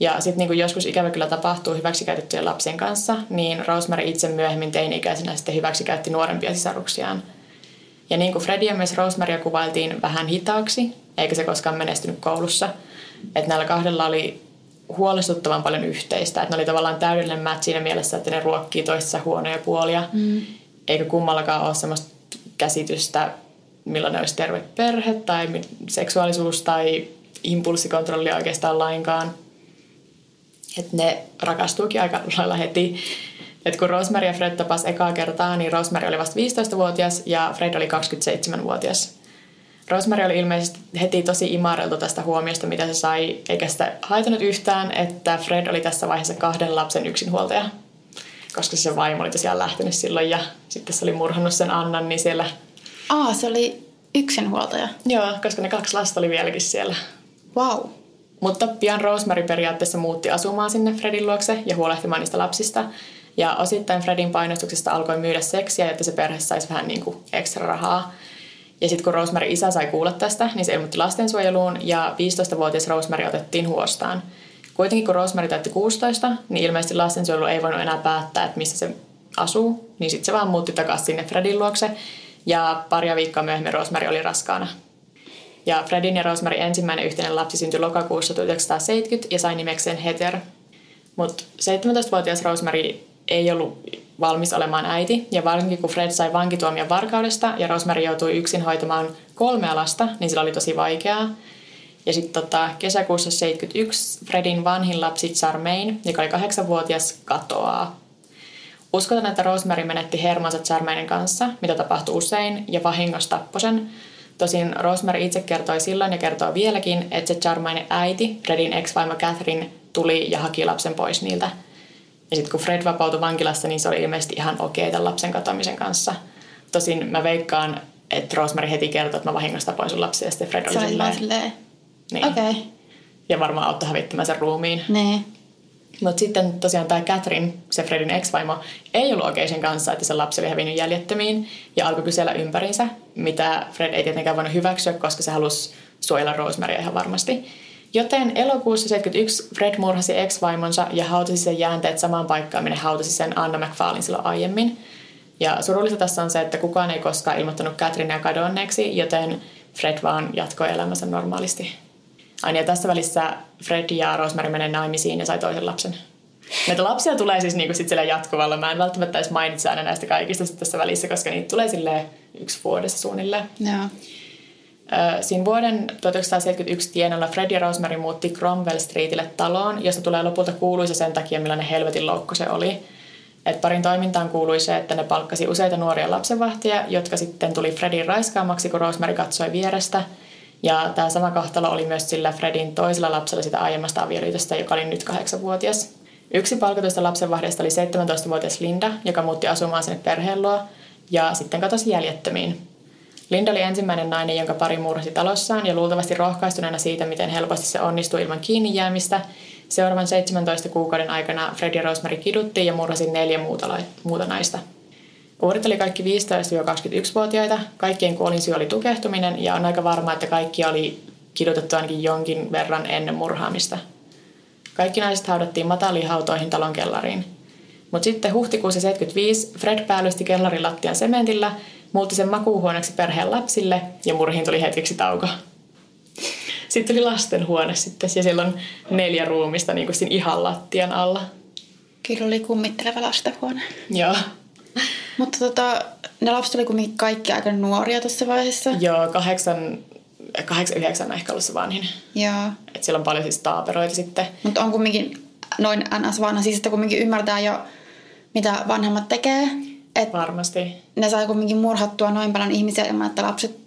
Ja sitten niin joskus ikävä kyllä tapahtuu hyväksikäytettyjen lapsien kanssa, niin Rosemary itse myöhemmin teini-ikäisenä sitten hyväksikäytti nuorempia sisaruksiaan. Ja niin kuin Fredia myös Rosemarya kuvailtiin vähän hitaaksi, eikä se koskaan menestynyt koulussa. Että näillä kahdella oli huolestuttavan paljon yhteistä. Että ne oli tavallaan täydellinen match siinä mielessä, että ne ruokkii toisessa huonoja puolia. Mm. Eikä kummallakaan ole semmoista käsitystä, millainen olisi terve perhe tai seksuaalisuus tai impulssikontrolli oikeastaan lainkaan. Että ne rakastuukin aika lailla heti. Et kun Rosemary ja Fred tapas ekaa kertaa, niin Rosemary oli vasta 15-vuotias ja Fred oli 27-vuotias. Rosemary oli ilmeisesti heti tosi imareltu tästä huomiosta, mitä se sai, eikä sitä haitanut yhtään, että Fred oli tässä vaiheessa kahden lapsen yksinhuoltaja. Koska se vaimo oli tosiaan lähtenyt silloin ja sitten se oli murhannut sen Annan, niin siellä... Aa, se oli yksinhuoltaja? Joo, koska ne kaksi lasta oli vieläkin siellä. Wow. Mutta pian Rosemary periaatteessa muutti asumaan sinne Fredin luokse ja huolehtimaan niistä lapsista. Ja osittain Fredin painostuksesta alkoi myydä seksiä, jotta se perhe saisi vähän niin kuin ekstra rahaa. Ja sitten kun Rosemary isä sai kuulla tästä, niin se ilmoitti lastensuojeluun ja 15-vuotias Rosemary otettiin huostaan. Kuitenkin kun Rosemary täytti 16, niin ilmeisesti lastensuojelu ei voinut enää päättää, että missä se asuu. Niin sitten se vaan muutti takaisin sinne Fredin luokse. Ja paria viikkoa myöhemmin Rosemary oli raskaana. Ja Fredin ja Rosemary ensimmäinen yhteinen lapsi syntyi lokakuussa 1970 ja sai nimekseen Heather. Mutta 17-vuotias Rosemary ei ollut valmis olemaan äiti, ja varsinkin kun Fred sai vankituomion varkaudesta ja Rosemary joutui yksin hoitamaan kolmea lasta, niin sillä oli tosi vaikeaa. Ja sitten tota, kesäkuussa 71 Fredin vanhin lapsi Charmaine, joka oli kahdeksanvuotias, katoaa. Uskotaan, että Rosemary menetti hermonsa Charmainen kanssa, mitä tapahtui usein, ja vahingossa tappoi sen. Tosin Rosemary itse kertoi silloin ja kertoo vieläkin, että se Charmainen äiti, Fredin ex-vaimo Catherine, tuli ja haki lapsen pois niiltä – ja sitten kun Fred vapautui vankilasta, niin se oli ilmeisesti ihan okei tämän lapsen katoamisen kanssa. Tosin mä veikkaan, että Rosemary heti kertoi, että mä vahingosta pois sun lapsia, ja sitten Fred oli silleen. silleen. Niin. Okei. Okay. Ja varmaan auttoi hävittämään sen ruumiin. Niin. Mutta sitten tosiaan tämä Catherine, se Fredin ex-vaimo, ei ollut okei sen kanssa, että se lapsi oli hävinnyt jäljettömiin ja alkoi kysellä ympärinsä, mitä Fred ei tietenkään voinut hyväksyä, koska se halusi suojella Rosemarya ihan varmasti. Joten elokuussa 71 Fred murhasi ex-vaimonsa ja hautasi sen jäänteet samaan paikkaan, minne hautasi sen Anna McFarlin silloin aiemmin. Ja surullista tässä on se, että kukaan ei koskaan ilmoittanut Catherinea kadonneeksi, joten Fred vaan jatkoi elämänsä normaalisti. Aina ja tässä välissä Fred ja Rosemary menee naimisiin ja sai toisen lapsen. Näitä lapsia tulee siis niinku sit jatkuvalla. Mä en välttämättä edes mainitse aina näistä kaikista tässä välissä, koska niitä tulee sille yksi vuodessa suunnilleen. Joo. Siinä vuoden 1971 tienoilla Fred ja Rosemary muutti Cromwell Streetille taloon, josta tulee lopulta kuuluisa sen takia, millainen helvetin loukku se oli. Et parin toimintaan kuului se, että ne palkkasi useita nuoria lapsenvahtia, jotka sitten tuli Fredin raiskaamaksi, kun Rosemary katsoi vierestä. Ja tämä sama kohtalo oli myös sillä Fredin toisella lapsella sitä aiemmasta avioliitosta, joka oli nyt kahdeksanvuotias. Yksi palkatuista lapsenvahdista oli 17-vuotias Linda, joka muutti asumaan sinne perheen luo ja sitten katosi jäljettömiin. Linda oli ensimmäinen nainen, jonka pari murhasi talossaan ja luultavasti rohkaistuneena siitä, miten helposti se onnistui ilman kiinni jäämistä. Seuraavan 17 kuukauden aikana Fred ja Rosemary kidutti ja murhasi neljä muuta, muuta naista. Uhrit oli kaikki 15-21-vuotiaita, kaikkien kuolin syy oli tukehtuminen ja on aika varma, että kaikki oli kidutettu ainakin jonkin verran ennen murhaamista. Kaikki naiset haudattiin mataliin hautoihin talon kellariin. Mutta sitten huhtikuussa 75 Fred päällysti kellarin lattian sementillä muutti sen makuuhuoneeksi perheen lapsille ja murhiin tuli hetkeksi tauko. Sitten tuli lastenhuone sitten ja siellä on neljä ruumista niin kuin siinä ihan lattian alla. Kyllä oli kummitteleva lastenhuone. Joo. Mutta tota, ne lapset oli kumminkin kaikki aika nuoria tuossa vaiheessa. Joo, kahdeksan, kahdeksan yhdeksän on ehkä ollut se vanhin. Joo. Et siellä on paljon siis taaperoita sitten. Mutta on kumminkin noin ns. vanha, siis että kumminkin ymmärtää jo, mitä vanhemmat tekee. Et Varmasti. Ne sai kumminkin murhattua noin paljon ihmisiä ilman, että lapset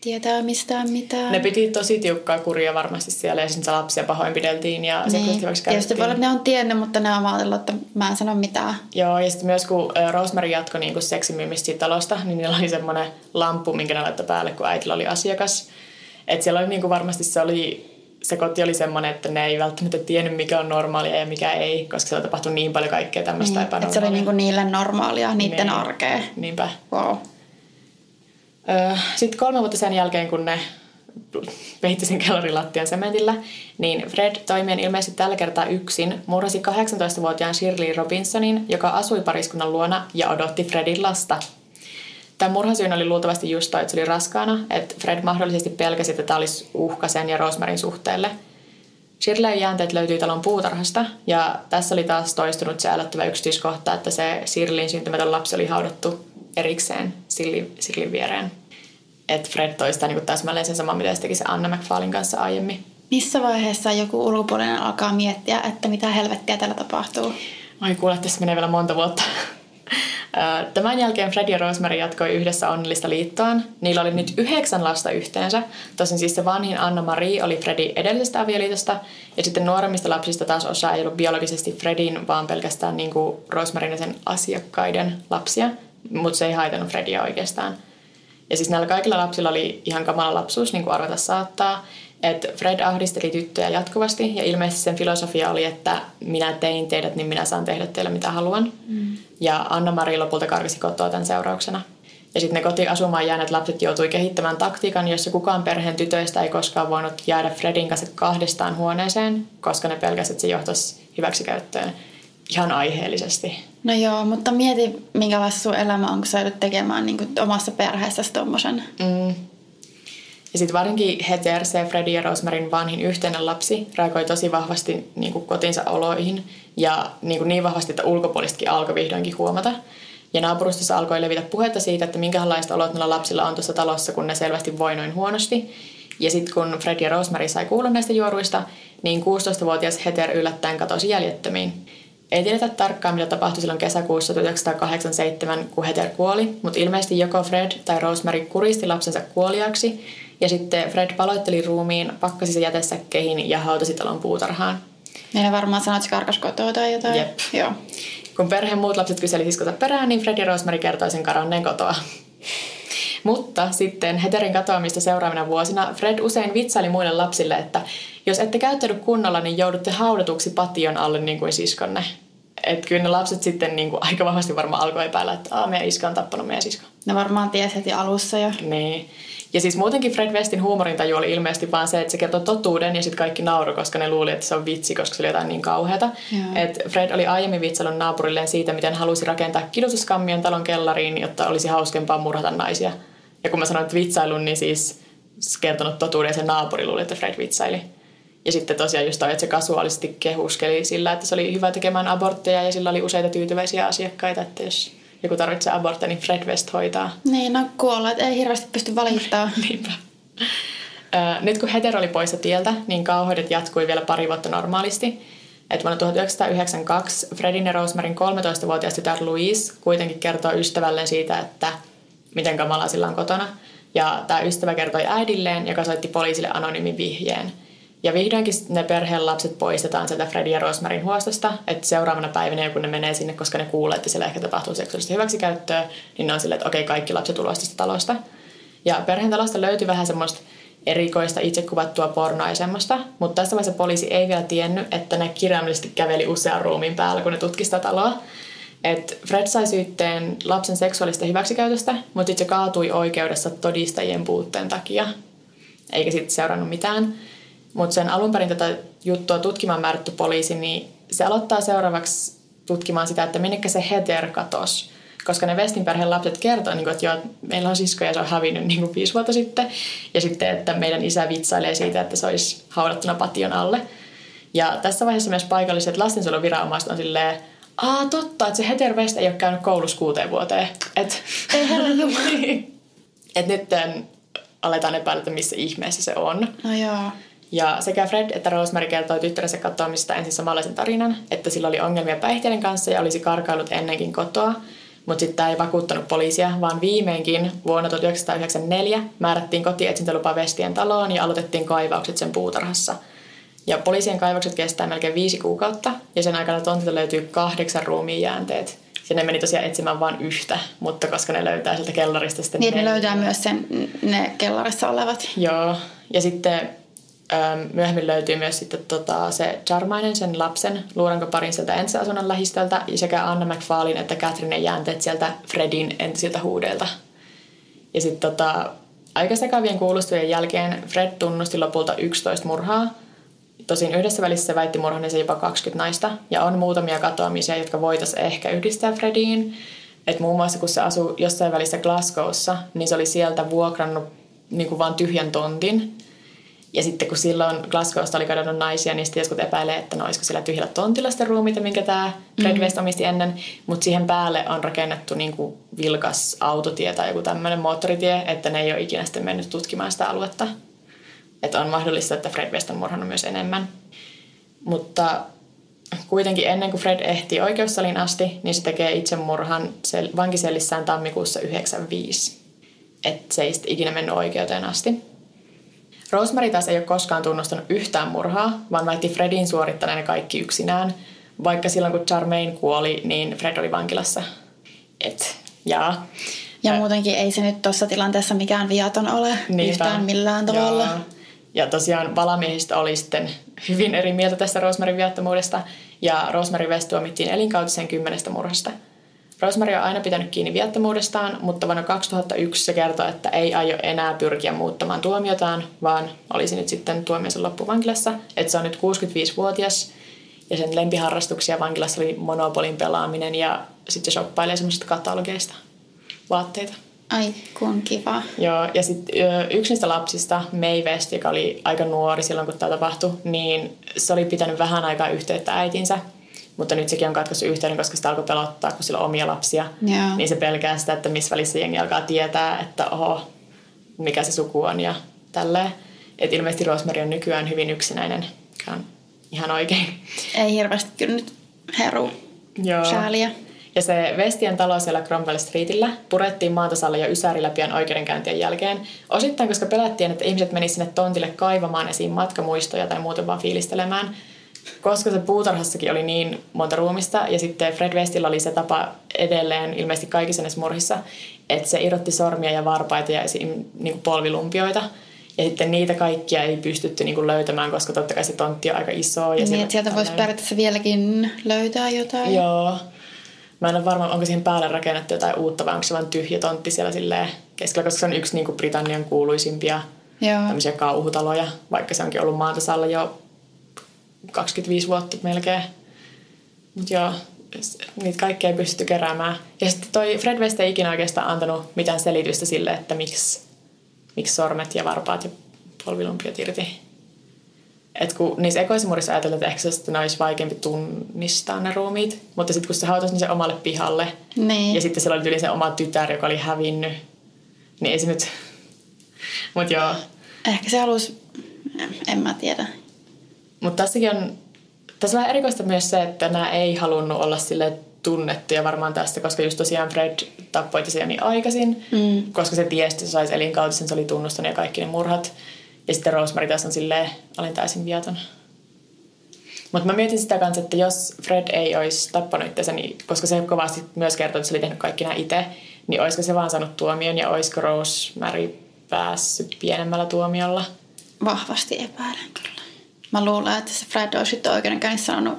tietää mistään mitään. Ne piti tosi tiukkaa kuria varmasti siellä ja sitten lapsia pahoinpideltiin ja niin. seksuaalisesti Tietysti voi ne on tiennyt, mutta ne on ajatellut, että mä en sano mitään. Joo, ja sitten myös kun Rosemary jatkoi niin seksimimistä siitä talosta, niin niillä oli semmoinen lamppu, minkä ne laittoi päälle, kun äitillä oli asiakas. Että siellä oli niin kuin varmasti se oli se koti oli semmoinen, että ne ei välttämättä tiennyt, mikä on normaalia ja mikä ei, koska siellä tapahtui niin paljon kaikkea tämmöistä niin, epänormaalia. Että se oli niinku niille normaalia, niiden niin, arkea. Niinpä. Wow. Sitten kolme vuotta sen jälkeen, kun ne peitti sen kellarilattian sementillä, niin Fred toimien ilmeisesti tällä kertaa yksin murhasi 18-vuotiaan Shirley Robinsonin, joka asui pariskunnan luona ja odotti Fredin lasta. Tämä murhasyyn oli luultavasti just toi, että se oli raskaana, että Fred mahdollisesti pelkäsi, että tämä olisi uhka sen ja Rosemarin suhteelle. Shirleyn jäänteet löytyi talon puutarhasta ja tässä oli taas toistunut se älyttävä yksityiskohta, että se Shirleyn syntymätön lapsi oli haudattu erikseen Sillin viereen. Että Fred toistaa niin täsmälleen sen sama, mitä se teki se Anna McFallin kanssa aiemmin. Missä vaiheessa joku ulkopuolinen alkaa miettiä, että mitä helvettiä täällä tapahtuu? Ai kuule, tässä menee vielä monta vuotta. Tämän jälkeen Fred ja Rosemary jatkoi yhdessä onnellista liittoaan. Niillä oli nyt yhdeksän lasta yhteensä. Tosin siis se vanhin Anna-Marie oli Fredin edellisestä avioliitosta. Ja sitten nuoremmista lapsista taas osa ei ollut biologisesti Fredin, vaan pelkästään niin kuin Rosemaryn ja sen asiakkaiden lapsia. Mutta se ei haitannut Fredia oikeastaan. Ja siis näillä kaikilla lapsilla oli ihan kamala lapsuus, niin kuin arvata saattaa. Että Fred ahdisteli tyttöjä jatkuvasti ja ilmeisesti sen filosofia oli, että minä tein teidät, niin minä saan tehdä teille mitä haluan. Mm. Ja Anna-Mari lopulta karkasi kotoa tämän seurauksena. Ja sitten ne kotiasumaan jääneet lapset joutui kehittämään taktiikan, jossa kukaan perheen tytöistä ei koskaan voinut jäädä Fredin kanssa kahdestaan huoneeseen, koska ne pelkäsivät, että se johtaisi hyväksikäyttöön ihan aiheellisesti. No joo, mutta mieti, minkälaista sun elämä on, kun sä joudut tekemään niin omassa perheessä tommosen. Mm. Ja sitten varsinkin Heter, se Freddy ja Rosemarin vanhin yhteinen lapsi, reagoi tosi vahvasti niin kuin kotinsa oloihin ja niin, kuin niin vahvasti, että ulkopuolistakin alkoi vihdoinkin huomata. Ja naapurustossa alkoi levitä puhetta siitä, että minkälaista olot näillä lapsilla on tuossa talossa, kun ne selvästi voi noin huonosti. Ja sitten kun Fred ja Rosemary sai kuulla näistä juoruista, niin 16-vuotias Heter yllättäen katosi jäljettömiin. Ei tiedetä tarkkaan, mitä tapahtui silloin kesäkuussa 1987, kun Heter kuoli, mutta ilmeisesti joko Fred tai Rosemary kuristi lapsensa kuoliaksi, ja sitten Fred paloitteli ruumiin, pakkasi se jätesäkkeihin ja hautasi talon puutarhaan. Meillä varmaan sanot, että karkas kotoa tai jotain. Jep. Joo. Kun perheen muut lapset kyseli siskonsa perään, niin Fred ja Rosemary kertoi sen karanneen kotoa. Mutta sitten Heterin katoamista seuraavina vuosina Fred usein vitsaili muille lapsille, että jos ette käyttäydy kunnolla, niin joudutte haudatuksi pation alle niin kuin siskonne. Että kyllä ne lapset sitten niin kuin aika vahvasti varmaan alkoi epäillä, että meidän iska on tappanut meidän sisko. Ne varmaan tiesi heti alussa jo. Niin. Ja siis muutenkin Fred Westin huumorintaju oli ilmeisesti vaan se, että se kertoi totuuden ja sitten kaikki nauru, koska ne luuli, että se on vitsi, koska se oli jotain niin kauheata. Et Fred oli aiemmin vitsailun naapurilleen siitä, miten halusi rakentaa kidutuskammion talon kellariin, jotta olisi hauskempaa murhata naisia. Ja kun mä sanoin, että vitsailun, niin siis kertonut totuuden ja se naapuri luuli, että Fred vitsaili. Ja sitten tosiaan just toi, että se kasuaalisesti kehuskeli sillä, että se oli hyvä tekemään abortteja ja sillä oli useita tyytyväisiä asiakkaita, että jos joku tarvitsee aborttia, niin Fred West hoitaa. Niin, no kuolleet ei hirveästi pysty valittaa. Niinpä. Nyt kun hetero oli poissa tieltä, niin kauheudet jatkui vielä pari vuotta normaalisti. Et vuonna 1992 Fredin ja Rosemaryn 13-vuotias tytär Louise kuitenkin kertoo ystävälleen siitä, että miten kamalaa sillä on kotona. Ja tämä ystävä kertoi äidilleen, joka soitti poliisille anonyymin vihjeen – ja vihdoinkin ne perheen lapset poistetaan sieltä Freddy ja Rosemarin huostosta, että seuraavana päivänä, kun ne menee sinne, koska ne kuulee, että siellä ehkä tapahtuu seksuaalista hyväksikäyttöä, niin ne on silleen, että okei, kaikki lapset ulos tästä talosta. Ja perheen talosta löytyi vähän semmoista erikoista ja semmoista, mutta tässä vaiheessa poliisi ei vielä tiennyt, että ne kirjaimellisesti käveli usean ruumiin päällä, kun ne tutkista taloa. Et Fred sai syytteen lapsen seksuaalista hyväksikäytöstä, mutta sitten se kaatui oikeudessa todistajien puutteen takia, eikä sitten seurannut mitään. Mutta sen alun perin tätä juttua tutkimaan määrätty poliisi, niin se aloittaa seuraavaksi tutkimaan sitä, että minnekä se Heter katosi. Koska ne Westin perheen lapset kertoo, niin että joo, meillä on sisko ja se on hävinnyt niin kuin viisi vuotta sitten. Ja sitten, että meidän isä vitsailee siitä, että se olisi haudattuna pation alle. Ja tässä vaiheessa myös paikalliset lastensuojeluviranomaiset on silleen, Aa, totta, että se Heter West ei ole käynyt koulussa kuuteen vuoteen. Et, ei. Et nyt aletaan epäillä, että missä ihmeessä se on. No joo. Ja sekä Fred että Rosemary kertoi tyttärensä katoamista ensin samanlaisen tarinan, että sillä oli ongelmia päihteiden kanssa ja olisi karkailut ennenkin kotoa. Mutta sitten tämä ei vakuuttanut poliisia, vaan viimeinkin vuonna 1994 määrättiin kotietsintälupa Vestien taloon ja aloitettiin kaivaukset sen puutarhassa. Ja poliisien kaivaukset kestää melkein viisi kuukautta ja sen aikana tontilta löytyy kahdeksan ruumiin jäänteet. Ja ne meni tosiaan etsimään vain yhtä, mutta koska ne löytää sieltä kellarista sitten... Niin, ne löytää myös sen, ne kellarissa olevat. Joo, ja sitten myöhemmin löytyy myös sitten tota, se Charmainen, sen lapsen luurankoparin sieltä ensiasunnon lähistöltä ja sekä Anna McFarlin että Catherine jäänteet sieltä Fredin entisiltä huudeilta. Ja sitten tota, aika sekavien kuulustujen jälkeen Fred tunnusti lopulta 11 murhaa. Tosin yhdessä välissä se väitti murhanneensa jopa 20 naista ja on muutamia katoamisia, jotka voitaisiin ehkä yhdistää Frediin. Et muun muassa kun se asui jossain välissä Glasgowssa, niin se oli sieltä vuokrannut niin kuin vaan tyhjän tontin ja sitten kun silloin Glasgowsta oli kadonnut naisia, niin sitten jotkut epäilee, että no olisiko sillä tyhjällä tontilla sitten ruumiita, minkä tämä Fred West omisti ennen. Mutta siihen päälle on rakennettu niin kuin vilkas autotie tai joku tämmöinen moottoritie, että ne ei ole ikinä sitten mennyt tutkimaan sitä aluetta. Että on mahdollista, että Fred West on murhannut myös enemmän. Mutta kuitenkin ennen kuin Fred ehti oikeussalin asti, niin se tekee itsemurhan vankisellissään tammikuussa 95. Että se ei sitten ikinä mennyt oikeuteen asti. Rosemary taas ei ole koskaan tunnustanut yhtään murhaa, vaan väitti Fredin suorittaneen ne kaikki yksinään, vaikka silloin kun Charmaine kuoli, niin Fred oli vankilassa. Et, jaa. Ja muutenkin ei se nyt tuossa tilanteessa mikään viaton ole Niinpä. yhtään millään tavalla. Jaa. Ja tosiaan valamiehistä oli sitten hyvin eri mieltä tästä Rosemaryn viattomuudesta, ja Rosemary West tuomittiin elinkautiseen kymmenestä murhasta – Rosemary on aina pitänyt kiinni viattomuudestaan, mutta vuonna 2001 se kertoi, että ei aio enää pyrkiä muuttamaan tuomiotaan, vaan olisi nyt sitten tuomionsa loppuvankilassa. Että se on nyt 65-vuotias ja sen lempiharrastuksia vankilassa oli monopolin pelaaminen ja sitten se shoppailee semmoisista katalogeista vaatteita. Ai, kun kiva. Joo, ja sitten yksi niistä lapsista, May West, joka oli aika nuori silloin, kun tämä tapahtui, niin se oli pitänyt vähän aikaa yhteyttä äitinsä – mutta nyt sekin on katkaissut yhteyden, koska sitä alkoi pelottaa, kun sillä on omia lapsia. Yeah. Niin se pelkää sitä, että missä välissä jengi alkaa tietää, että oho, mikä se suku on ja tälleen. Että ilmeisesti Rosemary on nykyään hyvin yksinäinen, mikä on ihan oikein. Ei hirveästi kyllä nyt heru Joo. Sääliä. Ja se Vestien talo siellä Cromwell Streetillä purettiin maantasalle jo Ysärillä pian oikeudenkäyntien jälkeen. Osittain, koska pelättiin, että ihmiset menisivät sinne tontille kaivamaan esiin matkamuistoja tai muuten vaan fiilistelemään – koska se puutarhassakin oli niin monta ruumista ja sitten Fred Westillä oli se tapa edelleen ilmeisesti kaikissa näissä murhissa, että se irrotti sormia ja varpaita ja esim. Niin kuin polvilumpioita. Ja sitten niitä kaikkia ei pystytty niin kuin löytämään, koska totta kai se tontti on aika iso. Ja niin, että sieltä voisi periaatteessa vieläkin löytää jotain. Joo. Mä en ole varma, onko siihen päälle rakennettu jotain uutta vai onko se vain tyhjä tontti siellä silleen keskellä, koska se on yksi niin kuin Britannian kuuluisimpia Joo. tämmöisiä kauhutaloja, vaikka se onkin ollut maantasalla jo 25 vuotta melkein. Mutta joo, niitä kaikkea ei pysty keräämään. Ja sitten toi Fred West ei ikinä oikeastaan antanut mitään selitystä sille, että miksi, miksi sormet ja varpaat ja polvilumpiot irti. Et kun niissä ekoisimurissa ajatellaan, että ehkä se olisi vaikeampi tunnistaa ne ruumiit. Mutta sitten kun se hautasi niin se omalle pihalle niin. ja sitten siellä oli yli se oma tytär, joka oli hävinnyt, niin ei se nyt... Mutta joo. Ehkä se halusi, en mä tiedä. Mutta tässäkin on, tässä on vähän erikoista myös se, että nämä ei halunnut olla sille tunnettuja varmaan tästä, koska just tosiaan Fred tappoi tosiaan niin aikaisin, mm. koska se tiesi, että se saisi elinkautisen, se oli tunnustanut ja kaikki ne murhat. Ja sitten Rosemary tässä on silleen, olen täysin viaton. Mutta mä mietin sitä kanssa, että jos Fred ei olisi tappanut itseänsä, niin, koska se kovasti myös kertoi, että se oli tehnyt kaikki nämä itse, niin olisiko se vaan saanut tuomion ja olisiko Rosemary päässyt pienemmällä tuomiolla? Vahvasti epäilen kyllä. Mä luulen, että se Fred olisi sitten oikeudenkäynnissä sanonut,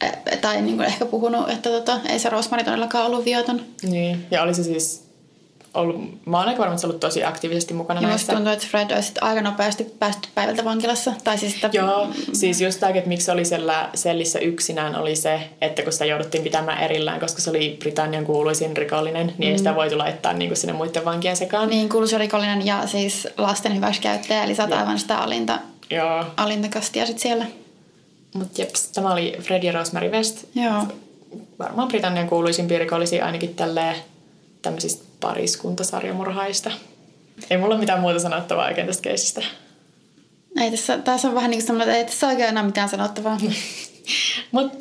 e, tai niin kuin ehkä puhunut, että tota, ei se Rosemary todellakaan ollut viaton. Niin, ja oli se siis ollut, mä oon aika varma, että se ollut tosi aktiivisesti mukana ja näissä. tuntuu, että Fred olisi aika nopeasti päästy päivältä vankilassa. Tai siis, että... Joo, siis just tämä, että miksi oli siellä sellissä yksinään oli se, että kun sitä jouduttiin pitämään erillään, koska se oli Britannian kuuluisin rikollinen, niin mm. ei sitä mm. voitu laittaa niin kuin sinne muiden vankien sekaan. Niin, kuuluisa rikollinen ja siis lasten hyväksikäyttäjä, eli sä aivan sitä alinta Joo. alintakastia sitten siellä. Mutta jeps, tämä oli Fred ja Rosemary West. Joo. Varmaan Britannian kuuluisimpia rikollisia ainakin tälleen tämmöisistä pariskuntasarjamurhaista. Ei mulla mitään muuta sanottavaa oikein tästä keisistä. Ei tässä, tässä on vähän niin kuin semmoinen, että ei tässä oikein enää mitään sanottavaa. Mutta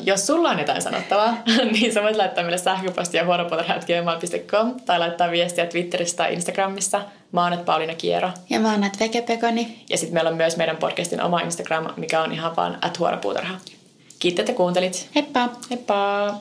jos sulla on jotain sanottavaa, niin sä voit laittaa meille sähköpostia huoropuutarha.gmail.com tai laittaa viestiä Twitterissä tai Instagramissa. Mä oon Pauliina Kiero. Ja mä oon Vekepekoni. Ja sitten meillä on myös meidän podcastin oma Instagram, mikä on ihan vaan at huoropuutarha. Kiitos, että kuuntelit. Heippa! Heippa!